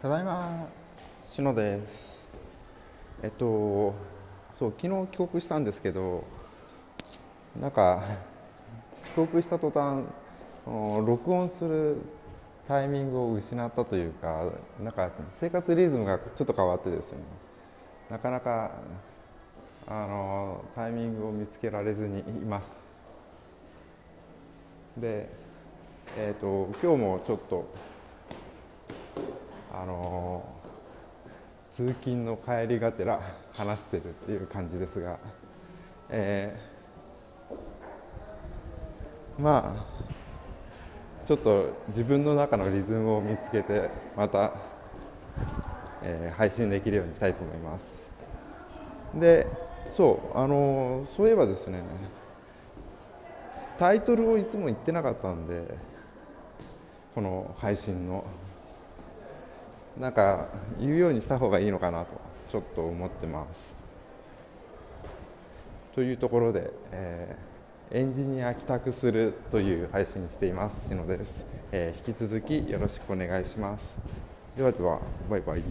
ただいま、しのです。えっと、そう、昨日帰国したんですけど、なんか、帰国した途端、録音するタイミングを失ったというか、なんか生活リズムがちょっと変わってですね、なかなかあのタイミングを見つけられずにいます。で、えーと今日もちょっとの通勤の帰りがてら話してるっていう感じですが、えー、まあちょっと自分の中のリズムを見つけてまた、えー、配信できるようにしたいと思います。でそうあのそういえばですねタイトルをいつも言ってなかったんでこの配信のなんか言うようにした方がいいのかなとちょっと思ってます。というところで、えー、エンジニア帰宅するという配信しています篠です、えー、引き続きよろしくお願いします。ではではバイバイ。